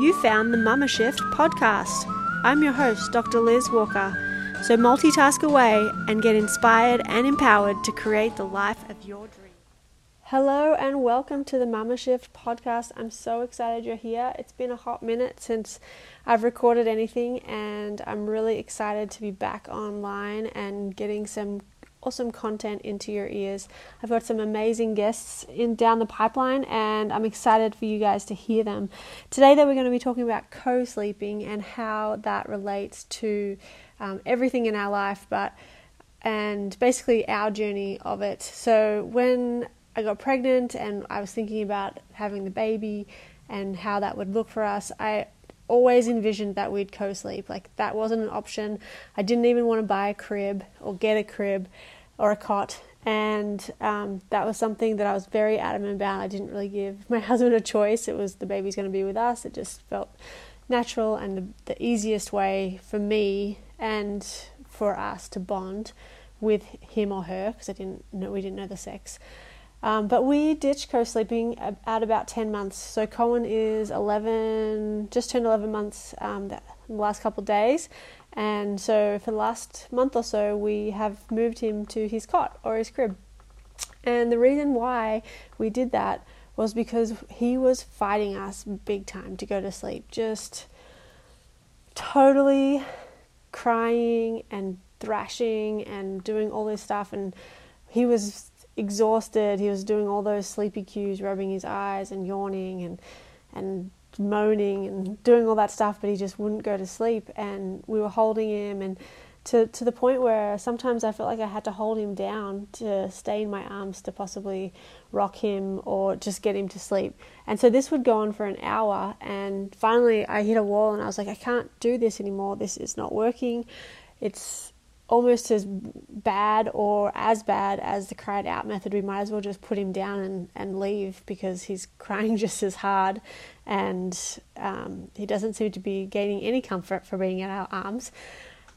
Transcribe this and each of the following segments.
You found the Mama Shift podcast. I'm your host, Dr. Liz Walker. So multitask away and get inspired and empowered to create the life of your dreams. Hello and welcome to the Mama Shift podcast. I'm so excited you're here. It's been a hot minute since I've recorded anything, and I'm really excited to be back online and getting some awesome content into your ears. I've got some amazing guests in down the pipeline and I'm excited for you guys to hear them. Today though we're going to be talking about co-sleeping and how that relates to um, everything in our life but and basically our journey of it. So when I got pregnant and I was thinking about having the baby and how that would look for us, I always envisioned that we'd co sleep. Like, that wasn't an option. I didn't even want to buy a crib or get a crib or a cot. And um, that was something that I was very adamant about. I didn't really give my husband a choice. It was the baby's going to be with us. It just felt natural and the, the easiest way for me and for us to bond with him or her because I didn't know we didn't know the sex. Um, but we ditched co-sleeping at about 10 months. So Cohen is 11, just turned 11 months um, the last couple of days. And so for the last month or so, we have moved him to his cot or his crib. And the reason why we did that was because he was fighting us big time to go to sleep. Just totally crying and thrashing and doing all this stuff. And he was exhausted. He was doing all those sleepy cues, rubbing his eyes and yawning and and moaning and doing all that stuff, but he just wouldn't go to sleep. And we were holding him, and to to the point where sometimes I felt like I had to hold him down to stay in my arms to possibly rock him or just get him to sleep. And so this would go on for an hour, and finally I hit a wall, and I was like, I can't do this anymore. This is not working. It's almost as bad or as bad as the cried out method, we might as well just put him down and, and leave because he's crying just as hard and um, he doesn't seem to be gaining any comfort for being in our arms.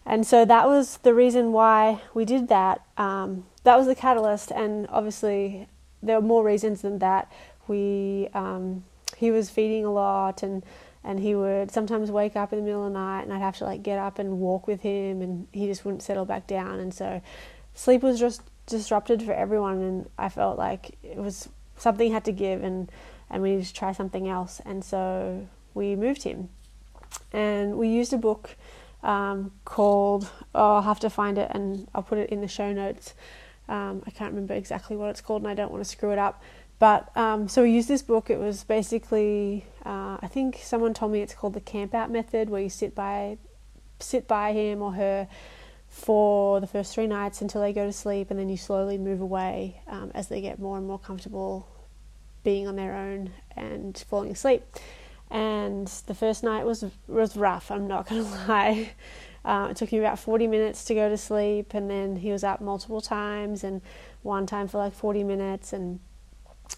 And so that was the reason why we did that. Um, that was the catalyst, and obviously there were more reasons than that. We um, he was feeding a lot and and he would sometimes wake up in the middle of the night and I'd have to like get up and walk with him and he just wouldn't settle back down. And so sleep was just disrupted for everyone and I felt like it was something had to give and and we needed to try something else. And so we moved him. And we used a book um, called oh I'll have to find it and I'll put it in the show notes. Um, I can't remember exactly what it's called and I don't want to screw it up but um, so we used this book. It was basically, uh, I think someone told me it's called the camp out method, where you sit by, sit by him or her for the first three nights until they go to sleep, and then you slowly move away um, as they get more and more comfortable being on their own and falling asleep. And the first night was was rough. I'm not gonna lie. Uh, it took me about 40 minutes to go to sleep, and then he was up multiple times, and one time for like 40 minutes, and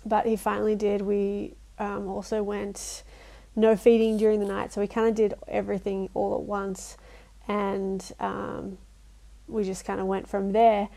but he finally did. We um, also went no feeding during the night, so we kind of did everything all at once, and um, we just kind of went from there.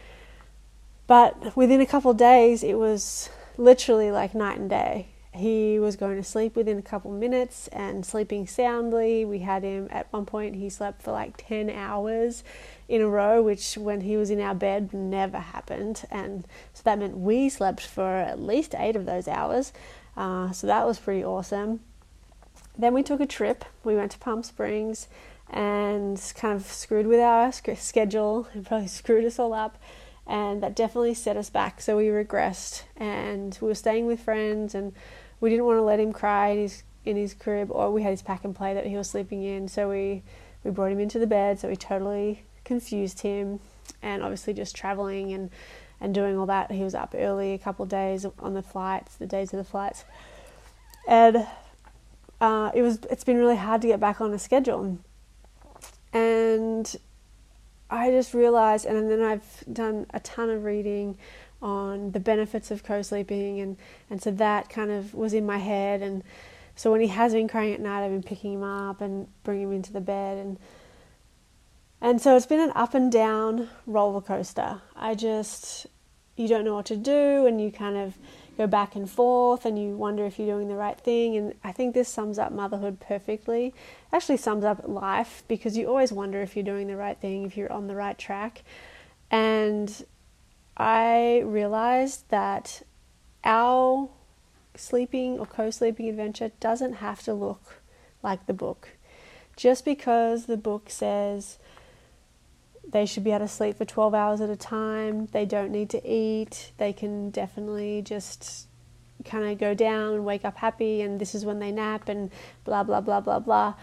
But within a couple days, it was literally like night and day. He was going to sleep within a couple minutes and sleeping soundly. We had him at one point, he slept for like 10 hours in a row, which when he was in our bed never happened. And so that meant we slept for at least eight of those hours. Uh, so that was pretty awesome. Then we took a trip. We went to Palm Springs and kind of screwed with our schedule and probably screwed us all up. And that definitely set us back. So we regressed and we were staying with friends and we didn't want to let him cry in his, in his crib or we had his pack and play that he was sleeping in. So we, we brought him into the bed. So we totally confused him, and obviously just traveling and and doing all that. He was up early a couple days on the flights, the days of the flights, and uh, it was it's been really hard to get back on a schedule. And I just realized, and then I've done a ton of reading on the benefits of co-sleeping, and and so that kind of was in my head, and so when he has been crying at night, I've been picking him up and bringing him into the bed and and so it's been an up and down roller coaster. I just, you don't know what to do, and you kind of go back and forth and you wonder if you're doing the right thing. And I think this sums up motherhood perfectly. Actually, sums up life because you always wonder if you're doing the right thing, if you're on the right track. And I realized that our sleeping or co sleeping adventure doesn't have to look like the book. Just because the book says they should be able to sleep for 12 hours at a time, they don't need to eat, they can definitely just kind of go down and wake up happy, and this is when they nap, and blah, blah, blah, blah, blah.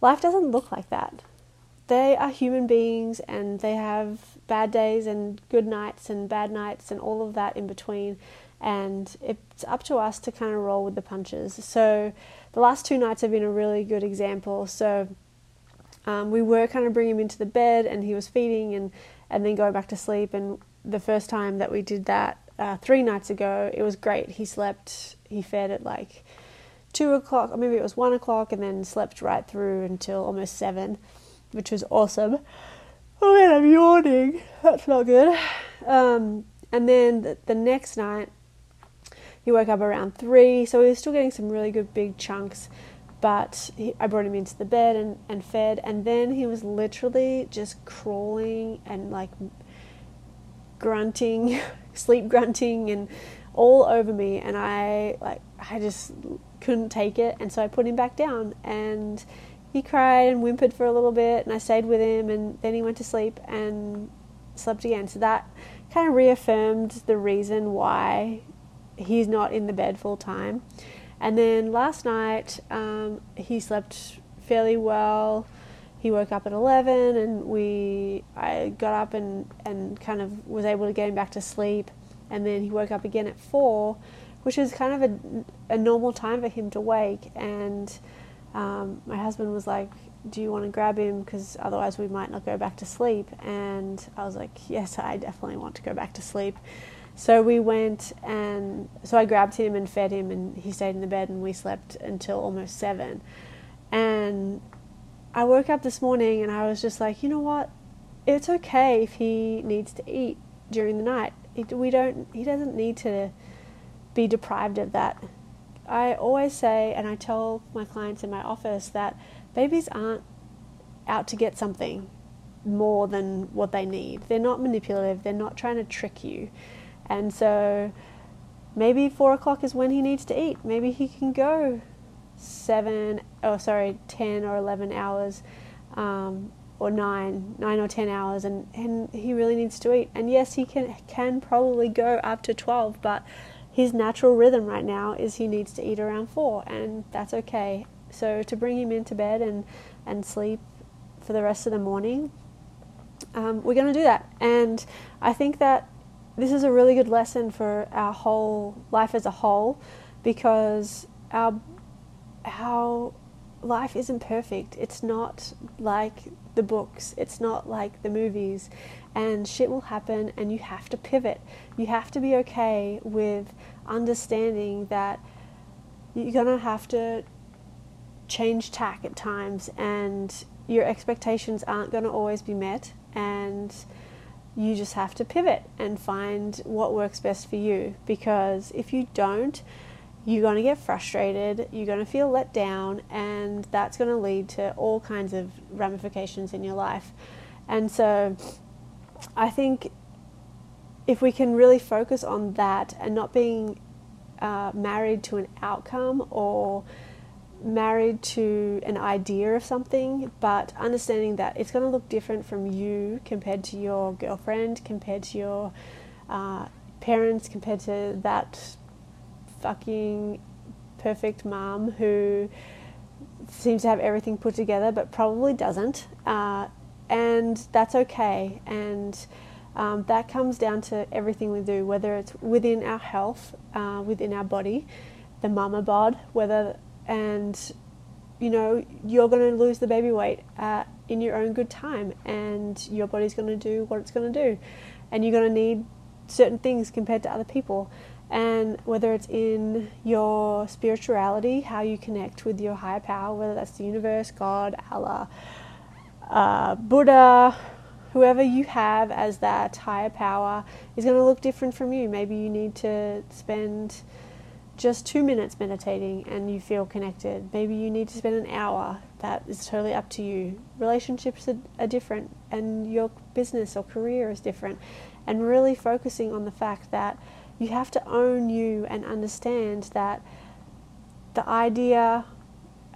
Life doesn't look like that. They are human beings and they have bad days and good nights and bad nights and all of that in between. And it's up to us to kind of roll with the punches. So, the last two nights have been a really good example. So, um, we were kind of bringing him into the bed and he was feeding and, and then going back to sleep. And the first time that we did that uh, three nights ago, it was great. He slept, he fed at like two o'clock, or maybe it was one o'clock, and then slept right through until almost seven, which was awesome. Oh man, I'm yawning. That's not good. Um, and then the, the next night, he woke up around three, so he was still getting some really good big chunks but he, I brought him into the bed and, and fed, and then he was literally just crawling and like grunting, sleep grunting, and all over me, and I like I just couldn't take it, and so I put him back down, and he cried and whimpered for a little bit, and I stayed with him, and then he went to sleep and slept again. So that kind of reaffirmed the reason why he's not in the bed full time. And then last night, um, he slept fairly well. He woke up at 11 and we I got up and, and kind of was able to get him back to sleep. And then he woke up again at 4, which is kind of a, a normal time for him to wake. And um, my husband was like, do you want to grab him because otherwise we might not go back to sleep and i was like yes i definitely want to go back to sleep so we went and so I grabbed him and fed him, and he stayed in the bed, and we slept until almost seven. And I woke up this morning and I was just like, you know what? It's okay if he needs to eat during the night. we don't. He doesn't need to be deprived of that. I always say, and I tell my clients in my office that babies aren't out to get something more than what they need. They're not manipulative. They're not trying to trick you. And so maybe four o'clock is when he needs to eat. Maybe he can go seven, oh sorry, ten or eleven hours, um, or nine, nine or ten hours, and, and he really needs to eat. And yes, he can can probably go up to twelve, but his natural rhythm right now is he needs to eat around four, and that's okay. So to bring him into bed and and sleep for the rest of the morning, um, we're going to do that. And I think that this is a really good lesson for our whole life as a whole because our our life isn't perfect. It's not like the books. It's not like the movies. And shit will happen and you have to pivot. You have to be okay with understanding that you're going to have to change tack at times and your expectations aren't going to always be met and you just have to pivot and find what works best for you because if you don't, you're going to get frustrated, you're going to feel let down, and that's going to lead to all kinds of ramifications in your life. And so I think if we can really focus on that and not being uh, married to an outcome or married to an idea of something, but understanding that it's going to look different from you compared to your girlfriend, compared to your uh, parents, compared to that fucking perfect mom who seems to have everything put together but probably doesn't. Uh, and that's okay. And um, that comes down to everything we do, whether it's within our health, uh, within our body, the mama bod, whether and you know you're going to lose the baby weight uh, in your own good time and your body's going to do what it's going to do and you're going to need certain things compared to other people and whether it's in your spirituality how you connect with your higher power whether that's the universe god allah uh, buddha whoever you have as that higher power is going to look different from you maybe you need to spend just two minutes meditating and you feel connected. Maybe you need to spend an hour. That is totally up to you. Relationships are, are different, and your business or career is different. And really focusing on the fact that you have to own you and understand that the idea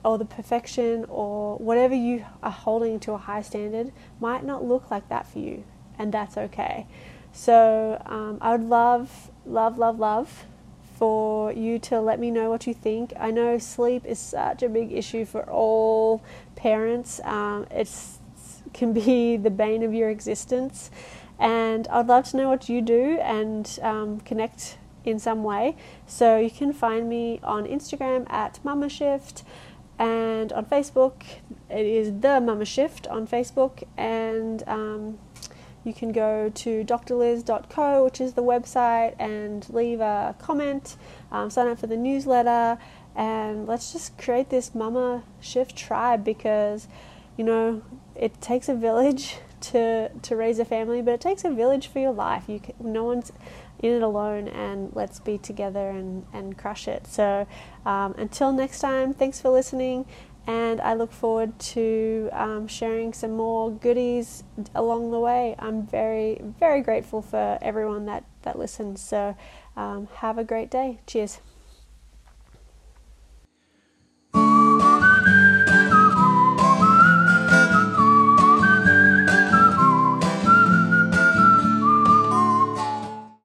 or the perfection or whatever you are holding to a high standard might not look like that for you, and that's okay. So um, I would love, love, love, love for you to let me know what you think. I know sleep is such a big issue for all parents. Um, it can be the bane of your existence, and I'd love to know what you do and um, connect in some way. So you can find me on Instagram at Mama Shift and on Facebook it is the Mama Shift on Facebook and um, you can go to drliz.co, which is the website, and leave a comment, um, sign up for the newsletter, and let's just create this Mama Shift tribe because, you know, it takes a village to to raise a family, but it takes a village for your life. You can, no one's in it alone, and let's be together and and crush it. So, um, until next time, thanks for listening and I look forward to um, sharing some more goodies along the way. I'm very, very grateful for everyone that, that listens. So, um, have a great day. Cheers.